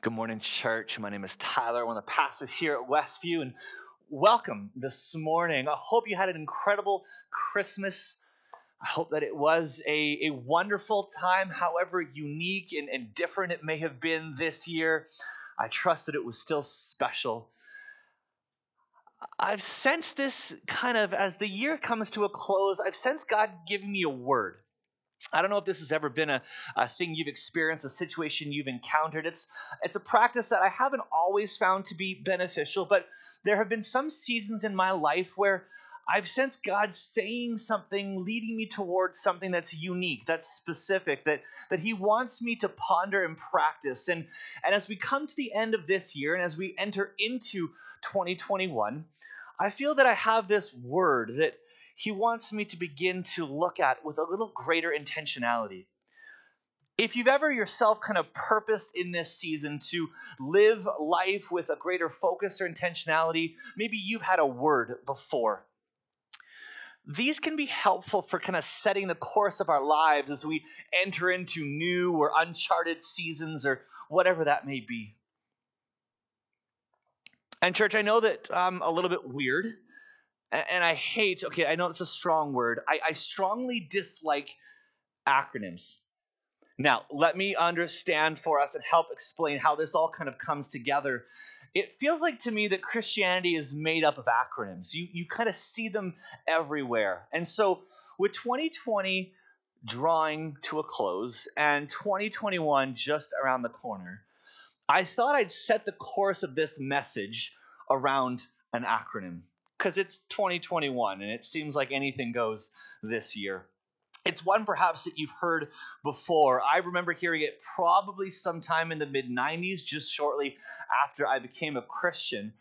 Good morning, church. My name is Tyler, one of the pastors here at Westview, and welcome this morning. I hope you had an incredible Christmas. I hope that it was a, a wonderful time, however unique and, and different it may have been this year. I trust that it was still special. I've sensed this kind of as the year comes to a close, I've sensed God giving me a word. I don't know if this has ever been a, a thing you've experienced, a situation you've encountered. It's it's a practice that I haven't always found to be beneficial, but there have been some seasons in my life where I've sensed God saying something, leading me towards something that's unique, that's specific, that that He wants me to ponder and practice. And and as we come to the end of this year and as we enter into 2021, I feel that I have this word that he wants me to begin to look at with a little greater intentionality. If you've ever yourself kind of purposed in this season to live life with a greater focus or intentionality, maybe you've had a word before. These can be helpful for kind of setting the course of our lives as we enter into new or uncharted seasons or whatever that may be. And, church, I know that I'm a little bit weird and I hate, okay, I know it's a strong word. I, I strongly dislike acronyms. Now, let me understand for us and help explain how this all kind of comes together. It feels like to me that Christianity is made up of acronyms. You, you kind of see them everywhere. And so, with 2020 drawing to a close and 2021 just around the corner, I thought I'd set the course of this message around an acronym because it's 2021 and it seems like anything goes this year. It's one perhaps that you've heard before. I remember hearing it probably sometime in the mid 90s, just shortly after I became a Christian.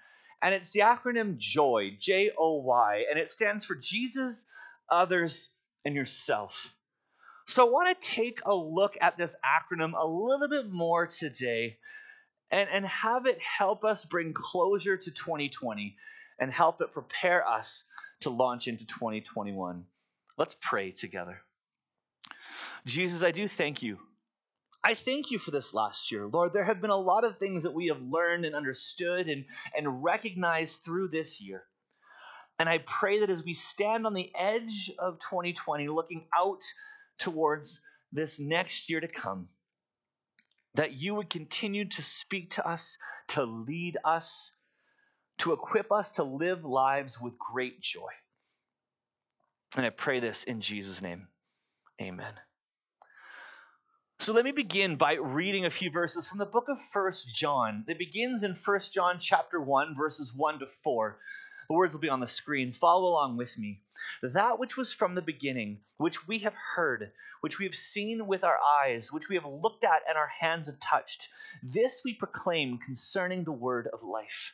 And it's the acronym JOY, J O Y, and it stands for Jesus, others, and yourself. So I want to take a look at this acronym a little bit more today and, and have it help us bring closure to 2020 and help it prepare us to launch into 2021. Let's pray together. Jesus, I do thank you. I thank you for this last year. Lord, there have been a lot of things that we have learned and understood and, and recognized through this year. And I pray that as we stand on the edge of 2020, looking out towards this next year to come, that you would continue to speak to us, to lead us, to equip us to live lives with great joy. And I pray this in Jesus' name. Amen. So let me begin by reading a few verses from the book of First John. It begins in First John chapter 1 verses 1 to 4. The words will be on the screen. Follow along with me. That which was from the beginning, which we have heard, which we have seen with our eyes, which we have looked at and our hands have touched, this we proclaim concerning the word of life.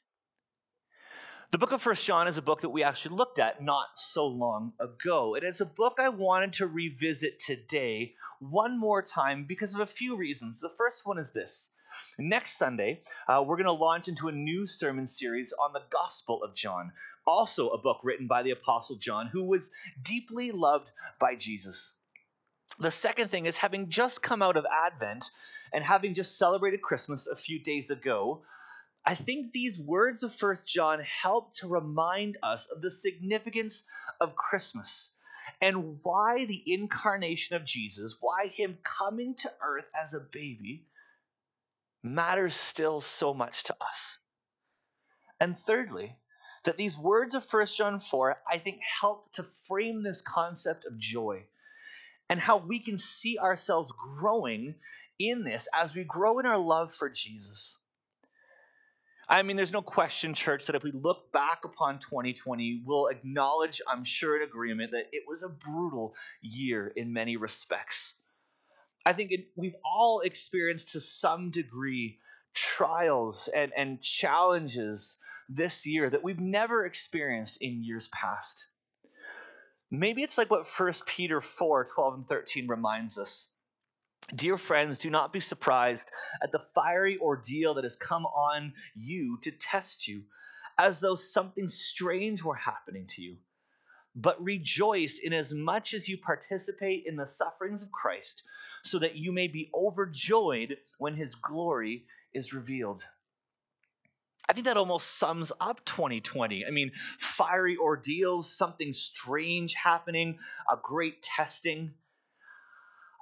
The book of First John is a book that we actually looked at not so long ago. And it's a book I wanted to revisit today one more time because of a few reasons. The first one is this. Next Sunday, uh, we're going to launch into a new sermon series on the Gospel of John, also a book written by the Apostle John, who was deeply loved by Jesus. The second thing is having just come out of Advent and having just celebrated Christmas a few days ago, I think these words of First John help to remind us of the significance of Christmas and why the incarnation of Jesus, why him coming to earth as a baby, matters still so much to us. And thirdly, that these words of First John 4, I think, help to frame this concept of joy and how we can see ourselves growing in this as we grow in our love for Jesus. I mean, there's no question, church, that if we look back upon 2020, we'll acknowledge, I'm sure in agreement, that it was a brutal year in many respects. I think it, we've all experienced to some degree trials and, and challenges this year that we've never experienced in years past. Maybe it's like what 1 Peter 4 12 and 13 reminds us. Dear friends, do not be surprised at the fiery ordeal that has come on you to test you, as though something strange were happening to you. But rejoice inasmuch as much as you participate in the sufferings of Christ, so that you may be overjoyed when his glory is revealed. I think that almost sums up 2020. I mean, fiery ordeals, something strange happening, a great testing.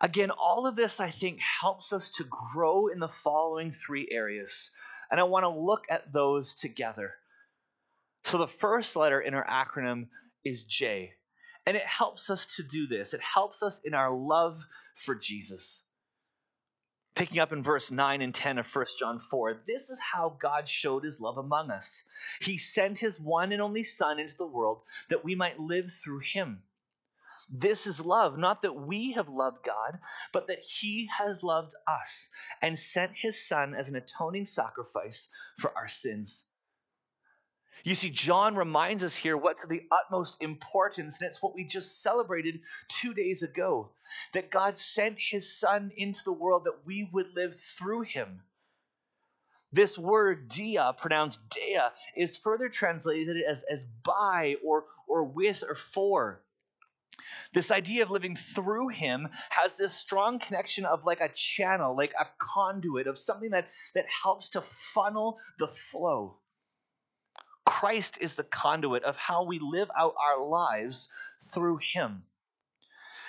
Again, all of this, I think, helps us to grow in the following three areas. And I want to look at those together. So, the first letter in our acronym is J. And it helps us to do this, it helps us in our love for Jesus. Picking up in verse 9 and 10 of 1 John 4, this is how God showed his love among us. He sent his one and only Son into the world that we might live through him. This is love, not that we have loved God, but that He has loved us and sent His Son as an atoning sacrifice for our sins. You see, John reminds us here what's of the utmost importance, and it's what we just celebrated two days ago that God sent His Son into the world that we would live through Him. This word dia, pronounced dea, is further translated as, as by or, or with or for. This idea of living through him has this strong connection of like a channel, like a conduit of something that, that helps to funnel the flow. Christ is the conduit of how we live out our lives through him.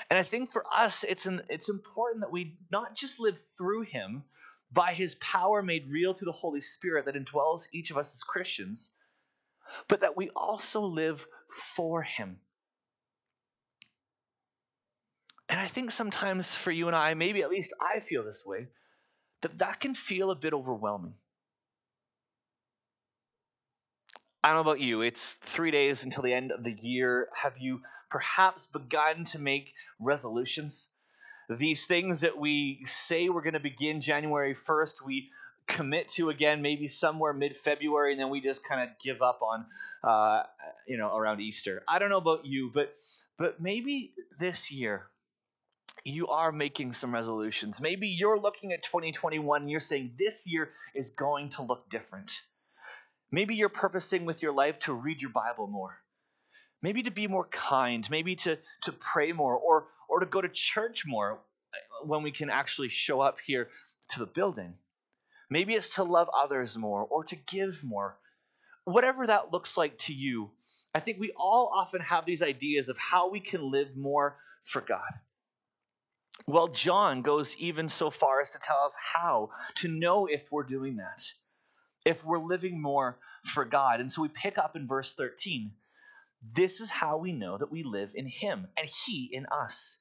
And I think for us, it's, an, it's important that we not just live through him by his power made real through the Holy Spirit that indwells each of us as Christians, but that we also live for him. And I think sometimes for you and I, maybe at least I feel this way, that that can feel a bit overwhelming. I don't know about you. It's three days until the end of the year. Have you perhaps begun to make resolutions? These things that we say we're going to begin January 1st, we commit to again maybe somewhere mid-February, and then we just kind of give up on, uh, you know, around Easter. I don't know about you, but but maybe this year you are making some resolutions. Maybe you're looking at 2021 and you're saying this year is going to look different. Maybe you're purposing with your life to read your Bible more. Maybe to be more kind, maybe to, to pray more or or to go to church more uh, when we can actually show up here to the building. Maybe it's to love others more or to give more. Whatever that looks like to you, I think we all often have these ideas of how we can live more for God. Well, John goes even so far as to tell us how to know if we're doing that, if we're living more for God. And so we pick up in verse 13. This is how we know that we live in Him and He in us.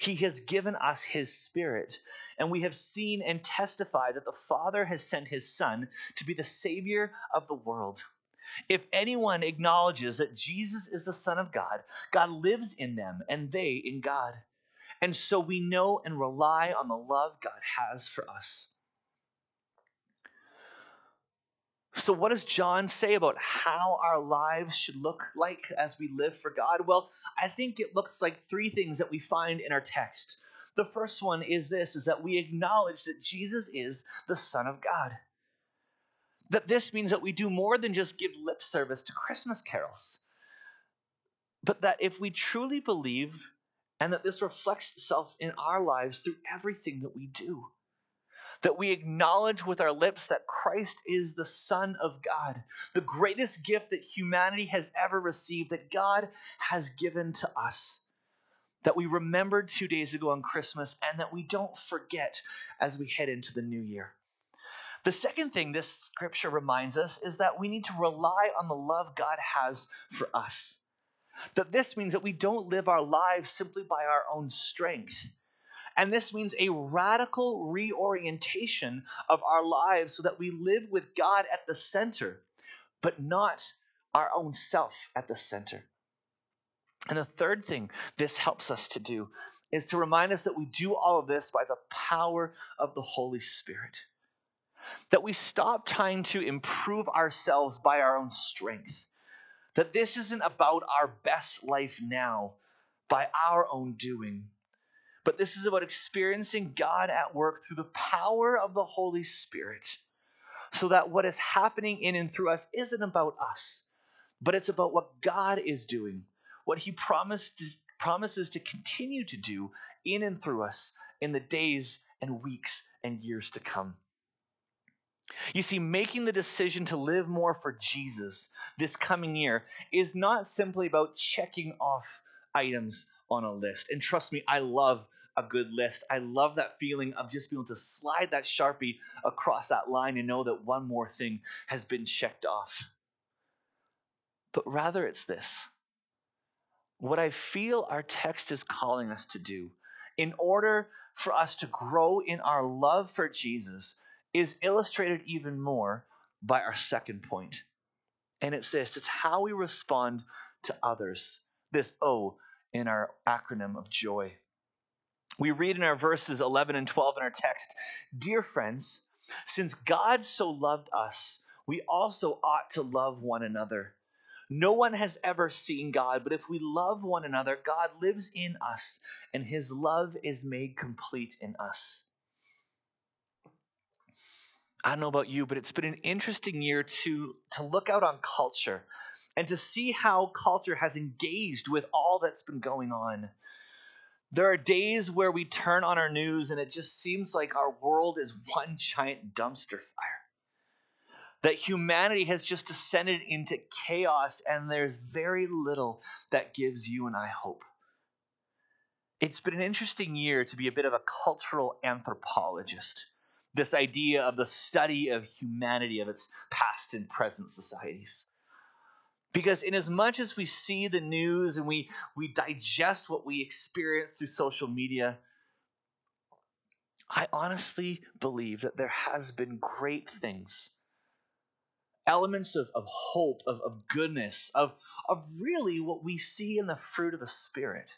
He has given us His Spirit, and we have seen and testified that the Father has sent His Son to be the Savior of the world. If anyone acknowledges that Jesus is the Son of God, God lives in them and they in God. And so we know and rely on the love God has for us. So, what does John say about how our lives should look like as we live for God? Well, I think it looks like three things that we find in our text. The first one is this is that we acknowledge that Jesus is the Son of God. That this means that we do more than just give lip service to Christmas carols. But that if we truly believe and that this reflects itself in our lives through everything that we do. That we acknowledge with our lips that Christ is the Son of God, the greatest gift that humanity has ever received, that God has given to us. That we remembered two days ago on Christmas, and that we don't forget as we head into the new year. The second thing this scripture reminds us is that we need to rely on the love God has for us. That this means that we don't live our lives simply by our own strength. And this means a radical reorientation of our lives so that we live with God at the center, but not our own self at the center. And the third thing this helps us to do is to remind us that we do all of this by the power of the Holy Spirit. that we stop trying to improve ourselves by our own strength. That this isn't about our best life now by our own doing, but this is about experiencing God at work through the power of the Holy Spirit, so that what is happening in and through us isn't about us, but it's about what God is doing, what He promised, promises to continue to do in and through us in the days and weeks and years to come. You see, making the decision to live more for Jesus this coming year is not simply about checking off items on a list. And trust me, I love a good list. I love that feeling of just being able to slide that Sharpie across that line and know that one more thing has been checked off. But rather, it's this. What I feel our text is calling us to do in order for us to grow in our love for Jesus is illustrated even more by our second point. And it's this it's how we respond to others. This O in our acronym of joy. We read in our verses 11 and 12 in our text Dear friends, since God so loved us, we also ought to love one another. No one has ever seen God, but if we love one another, God lives in us, and his love is made complete in us. I don't know about you, but it's been an interesting year to, to look out on culture and to see how culture has engaged with all that's been going on. There are days where we turn on our news and it just seems like our world is one giant dumpster fire. That humanity has just descended into chaos and there's very little that gives you and I hope. It's been an interesting year to be a bit of a cultural anthropologist this idea of the study of humanity, of its past and present societies. Because in as much as we see the news and we, we digest what we experience through social media, I honestly believe that there has been great things. Elements of, of hope, of, of goodness, of, of really what we see in the fruit of the Spirit.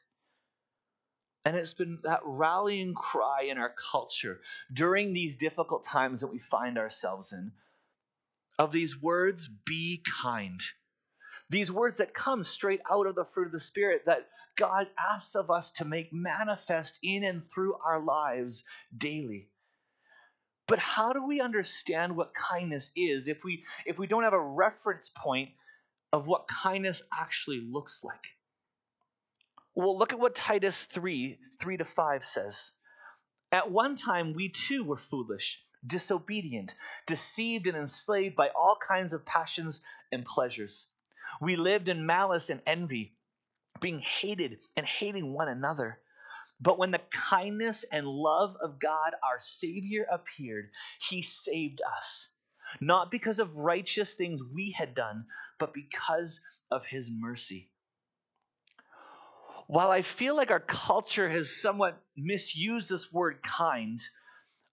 And it's been that rallying cry in our culture during these difficult times that we find ourselves in of these words, be kind. These words that come straight out of the fruit of the Spirit that God asks of us to make manifest in and through our lives daily. But how do we understand what kindness is if we if we don't have a reference point of what kindness actually looks like? Well, look at what Titus 3 3 to 5 says. At one time, we too were foolish, disobedient, deceived, and enslaved by all kinds of passions and pleasures. We lived in malice and envy, being hated and hating one another. But when the kindness and love of God, our Savior, appeared, He saved us. Not because of righteous things we had done, but because of His mercy while I feel like our culture has somewhat misused this word kind,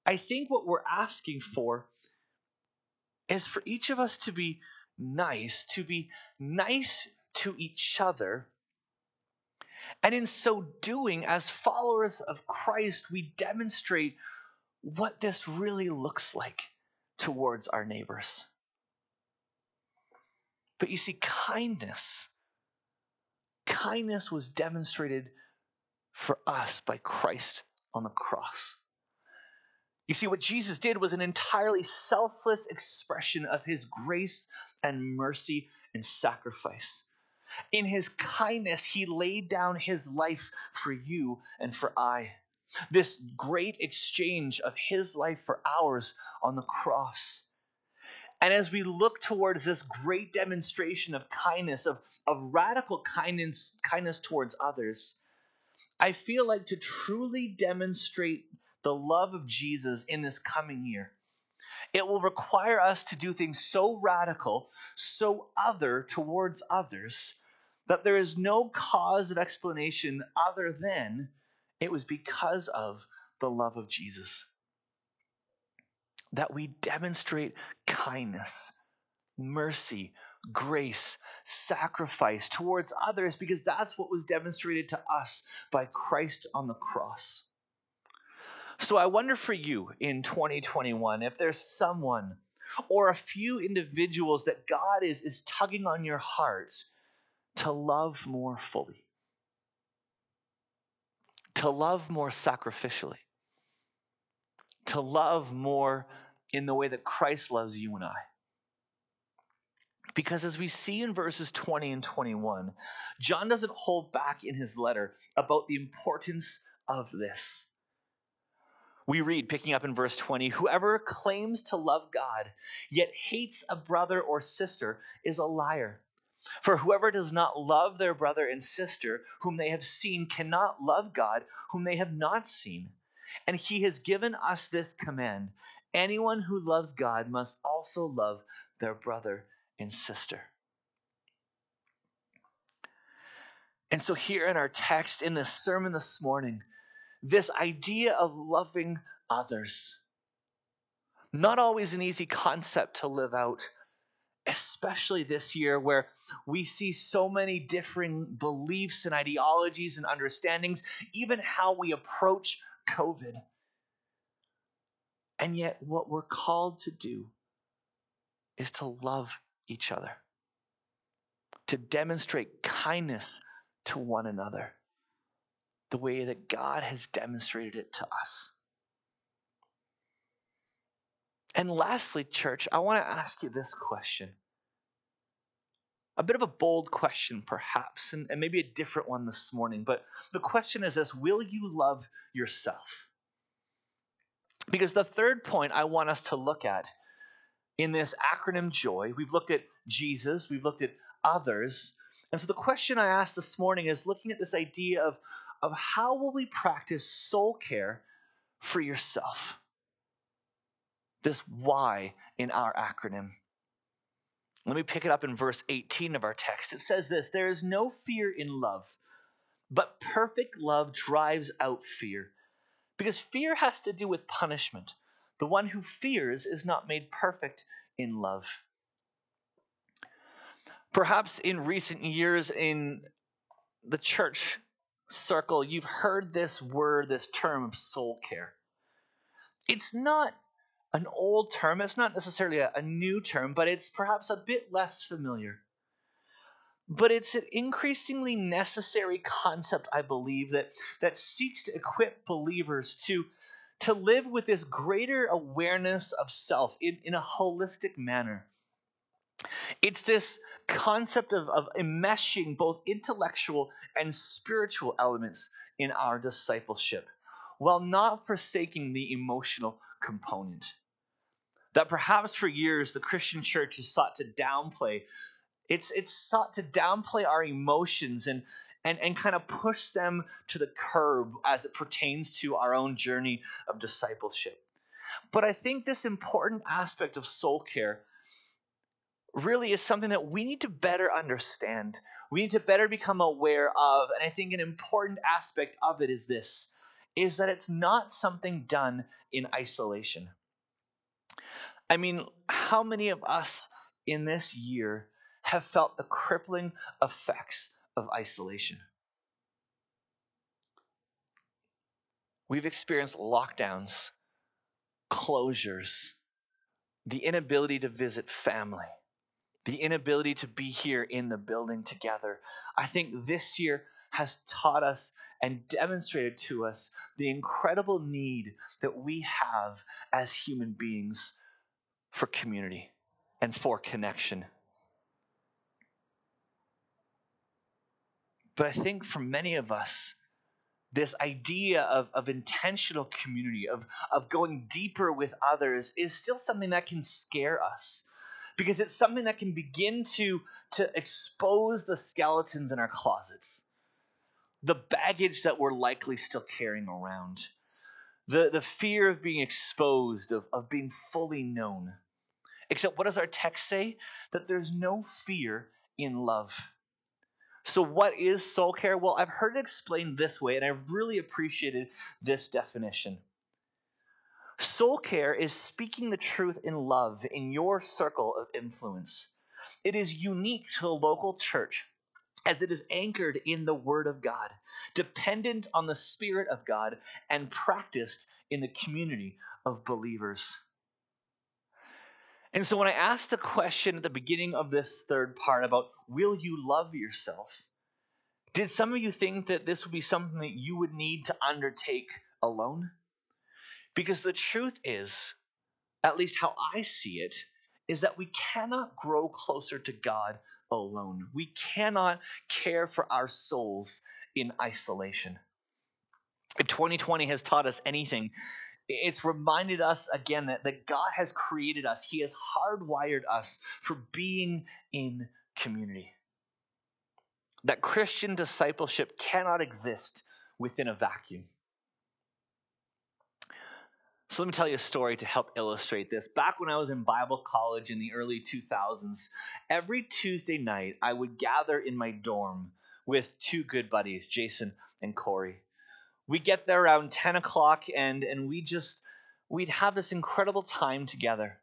I think what we're asking for is for each of us to be nice, to be nice to each other. And in so doing, as followers of Christ, we demonstrate what this really looks like towards our neighbors. But you see, kindness kindness was demonstrated for us by Christ on the cross. You see, what Jesus did was an entirely selfless expression of his grace and mercy and sacrifice. In his kindness, he laid down his life for you and for I. This great exchange of his life for ours on the cross. And as we look towards this great demonstration of kindness, of, of radical kindness, kindness towards others, I feel like to truly demonstrate the love of Jesus in this coming year, it will require us to do things so radical, so other towards others, that there is no cause of explanation other than it was because of the love of Jesus that we demonstrate kindness, mercy, grace, sacrifice towards others because that's what was demonstrated to us by Christ on the cross. So I wonder for you in 2021 if there's someone or a few individuals that God is, is tugging on your heart to love more fully, to love more sacrificially, to love more in the way that Christ loves you and I. Because as we see in verses 20 and 21, John doesn't hold back in his letter about the importance of this. We read, picking up in verse 20, whoever claims to love God, yet hates a brother or sister, is a liar. For whoever does not love their brother and sister whom they have seen cannot love God whom they have not seen. And he has given us this command anyone who loves God must also love their brother and sister. And so, here in our text, in this sermon this morning, this idea of loving others. Not always an easy concept to live out, especially this year where we see so many differing beliefs and ideologies and understandings, even how we approach COVID. And yet, what we're called to do is to love each other, to demonstrate kindness to one another the way that God has demonstrated it to us. And lastly, church, I want to ask you this question. A bit of a bold question, perhaps, and, and maybe a different one this morning. But the question is this Will you love yourself? Because the third point I want us to look at in this acronym JOY, we've looked at Jesus, we've looked at others. And so the question I asked this morning is looking at this idea of of how will we practice soul care for yourself. This why in our acronym. Let me pick it up in verse 18 of our text. It says this There is no fear in love, but perfect love drives out fear. Because fear has to do with punishment. The one who fears is not made perfect in love. Perhaps in recent years in the church, circle, you've heard this word, this term of soul care. It's not an old term, it's not necessarily a, a, new term, but it's perhaps a bit less familiar. But it's an increasingly necessary concept, I believe, that, that seeks to equip believers to, to live with this greater awareness of self in, in a holistic manner. It's this concept of, of enmeshing both intellectual and spiritual elements in our discipleship while not forsaking the emotional component. That perhaps for years the Christian church has sought to downplay. It's, it's sought to downplay our emotions and, and, and kind of push them to the curb as it pertains to our own journey of discipleship. But I think this important aspect of soul care really is something that we need to better understand. We need to better become aware of. And I think an important aspect of it is this is that it's not something done in isolation. I mean, how many of us in this year have felt the crippling effects of isolation? We've experienced lockdowns, closures, the inability to visit family the inability to be here in the building together. I think this year has taught us and demonstrated to us the incredible need that we have as human beings for community and for connection. But I think for many of us, this idea of, of intentional community, of, of going deeper with others, is still something that can scare us because it's something that can begin to, to expose the skeletons in our closets, the baggage that we're likely still carrying around, the, the fear of being exposed, of, of being fully known. Except, what does our text say? That there's no fear in love. So, what is soul care? Well, I've heard it explained this way, and I've really appreciated this definition. Soul care is speaking the truth in love in your circle of influence. It is unique to the local church as it is anchored in the Word of God, dependent on the Spirit of God, and practiced in the community of believers. And so, when I asked the question at the beginning of this third part about will you love yourself, did some of you think that this would be something that you would need to undertake alone? Because the truth is, at least how I see it, is that we cannot grow closer to God alone. We cannot care for our souls in isolation. If 2020 has taught us anything, it's reminded us again that, that God has created us, He has hardwired us for being in community. That Christian discipleship cannot exist within a vacuum. So let me tell you a story to help illustrate this. Back when I was in Bible college in the early 2000s, every Tuesday night I would gather in my dorm with two good buddies, Jason and Corey. We get there around 10 o'clock and, and we just, we'd have this incredible time together.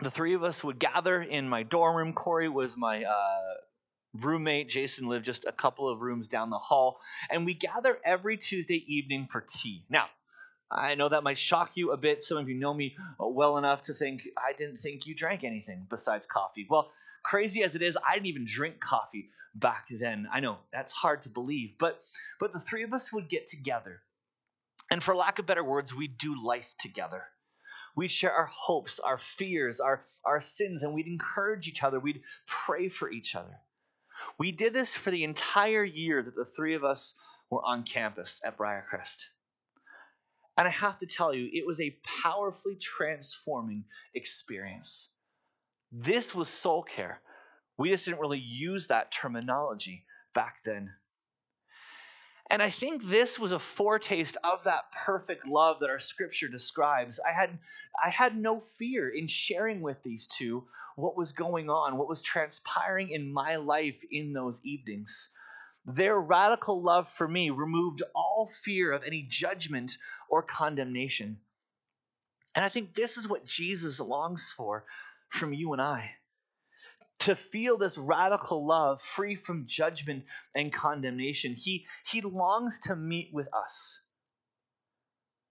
The three of us would gather in my dorm room. Corey was my uh, roommate. Jason lived just a couple of rooms down the hall. And we gather every Tuesday evening for tea. Now, I know that might shock you a bit. Some of you know me well enough to think I didn't think you drank anything besides coffee. Well, crazy as it is, I didn't even drink coffee back then. I know that's hard to believe, but but the three of us would get together. And for lack of better words, we'd do life together. We'd share our hopes, our fears, our, our sins, and we'd encourage each other. We'd pray for each other. We did this for the entire year that the three of us were on campus at Briercrest. And I have to tell you, it was a powerfully transforming experience. This was soul care. We just didn't really use that terminology back then. And I think this was a foretaste of that perfect love that our scripture describes. I had I had no fear in sharing with these two what was going on, what was transpiring in my life in those evenings. Their radical love for me removed all fear of any judgment or condemnation. And I think this is what Jesus longs for from you and I to feel this radical love free from judgment and condemnation. He, he longs to meet with us,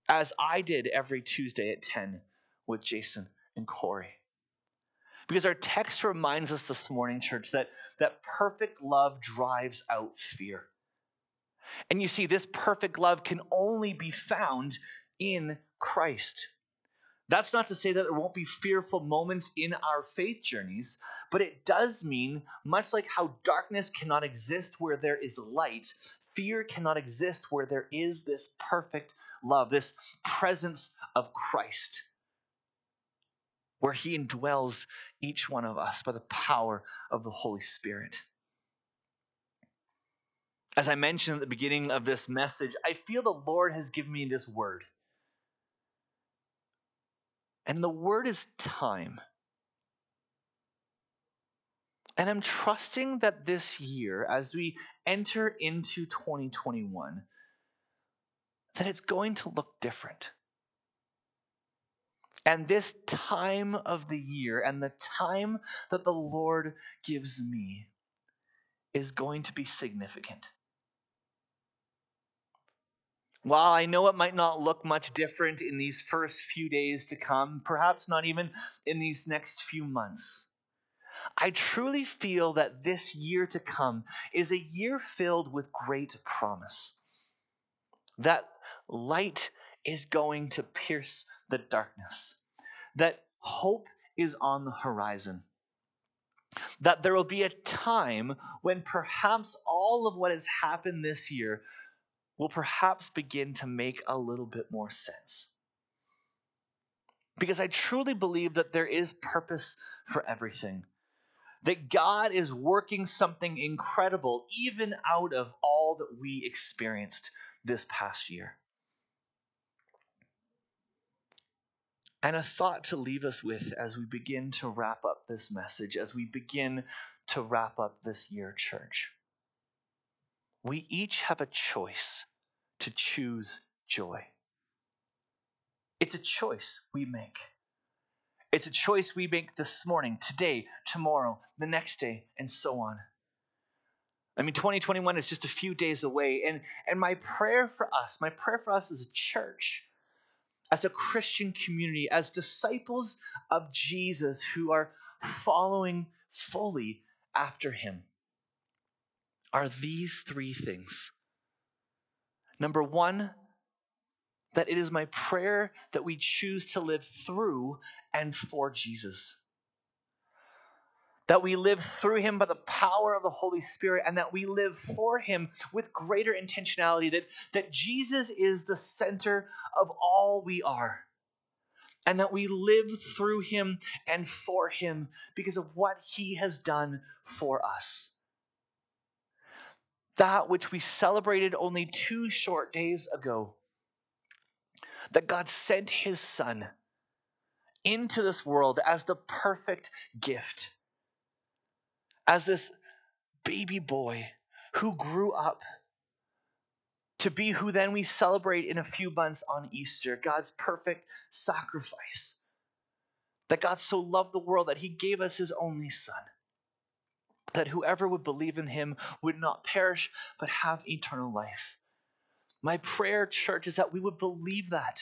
as I did every Tuesday at 10 with Jason and Corey. Because our text reminds us this morning, church, that, that perfect love drives out fear. And you see, this perfect love can only be found in Christ. That's not to say that there won't be fearful moments in our faith journeys, but it does mean, much like how darkness cannot exist where there is light, fear cannot exist where there is this perfect love, this presence of Christ, where He indwells each one of us by the power of the Holy Spirit. As I mentioned at the beginning of this message, I feel the Lord has given me this word and the word is time. And I'm trusting that this year, as we enter into 2021, that it's going to look different. And this time of the year and the time that the Lord gives me is going to be significant. While I know it might not look much different in these first few days to come, perhaps not even in these next few months, I truly feel that this year to come is a year filled with great promise. That light is going to pierce the darkness, that hope is on the horizon. That there will be a time when perhaps all of what has happened this year will perhaps begin to make a little bit more sense. Because I truly believe that there is purpose for everything. That God is working something incredible even out of all that we experienced this past year. And a thought to leave us with as we begin to wrap up this message, as we begin to wrap up this year, church. We each have a choice to choose joy. It's a choice we make. It's a choice we make this morning, today, tomorrow, the next day, and so on. I mean, 2021 is just a few days away. And, and my prayer for us, my prayer for us as a church, as a Christian community, as disciples of Jesus who are following fully after him, are these three things. Number one, that it is my prayer that we choose to live through and for Jesus that we live through him by the power of the Holy Spirit, and that we live for him with greater intentionality, that, that Jesus is the center of all we are, and that we live through him and for him because of what he has done for us. That which we celebrated only two short days ago, that God sent his Son into this world as the perfect gift as this baby boy who grew up to be who then we celebrate in a few months on Easter God's perfect sacrifice. That God so loved the world that he gave us his only Son. That whoever would believe in him would not perish but have eternal life. My prayer, church, is that we would believe that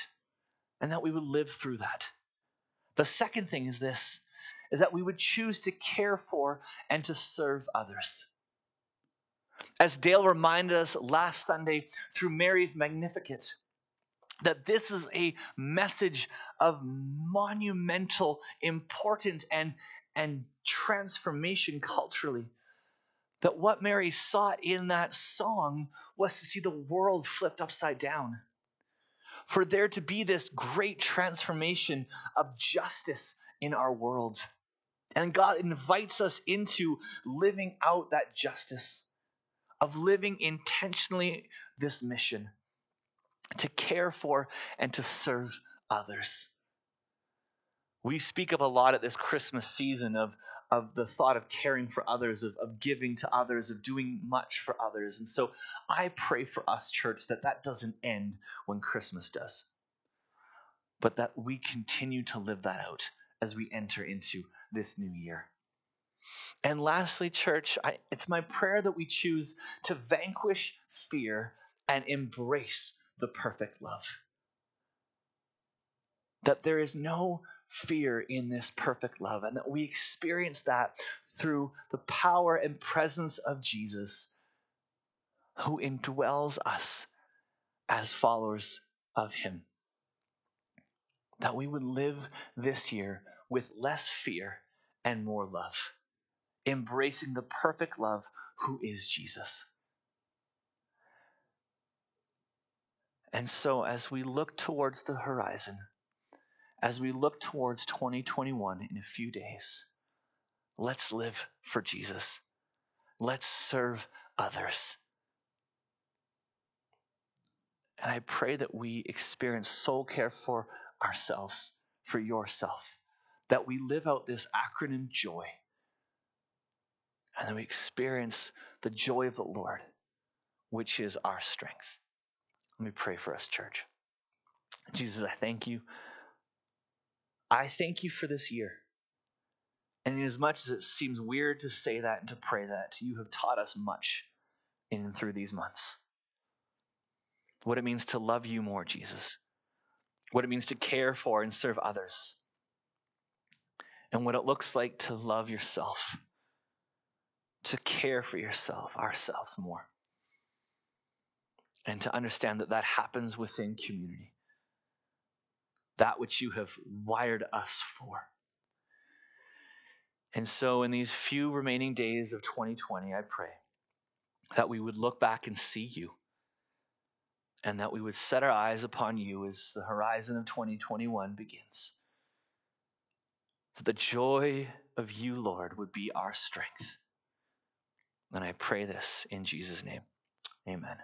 and that we would live through that. The second thing is this is that we would choose to care for and to serve others. As Dale reminded us last Sunday through Mary's Magnificat, that this is a message of monumental importance and, and transformation culturally. That what Mary sought in that song was to see the world flipped upside down. For there to be this great transformation of justice in our world. And God invites us into living out that justice, of living intentionally this mission to care for and to serve others. We speak of a lot at this Christmas season of, of the thought of caring for others, of, of giving to others, of doing much for others. And so I pray for us, church, that that doesn't end when Christmas does, but that we continue to live that out as we enter into this new year. And lastly, church, I, it's my prayer that we choose to vanquish fear and embrace the perfect love. That there is no fear in this perfect love, and that we experience that through the power and presence of Jesus, who indwells us as followers of Him. That we would live this year with less fear and more love, embracing the perfect love who is Jesus. And so, as we look towards the horizon, as we look towards 2021 in a few days, let's live for Jesus. Let's serve others. And I pray that we experience soul care for ourselves, for yourself that we live out this acronym joy. And that we experience the joy of the Lord, which is our strength. Let me pray for us, church. Jesus, I thank you. I thank you for this year. And in as much as it seems weird to say that and to pray that, you have taught us much in and through these months. What it means to love you more, Jesus. What it means to care for and serve others and what it looks like to love yourself, to care for yourself, ourselves more, and to understand that that happens within community, that which you have wired us for. And so, in these few remaining days of 2020, I pray that we would look back and see you, and that we would set our eyes upon you as the horizon of 2021 begins that the joy of you, Lord, would be our strength. And I pray this in Jesus' name. Amen.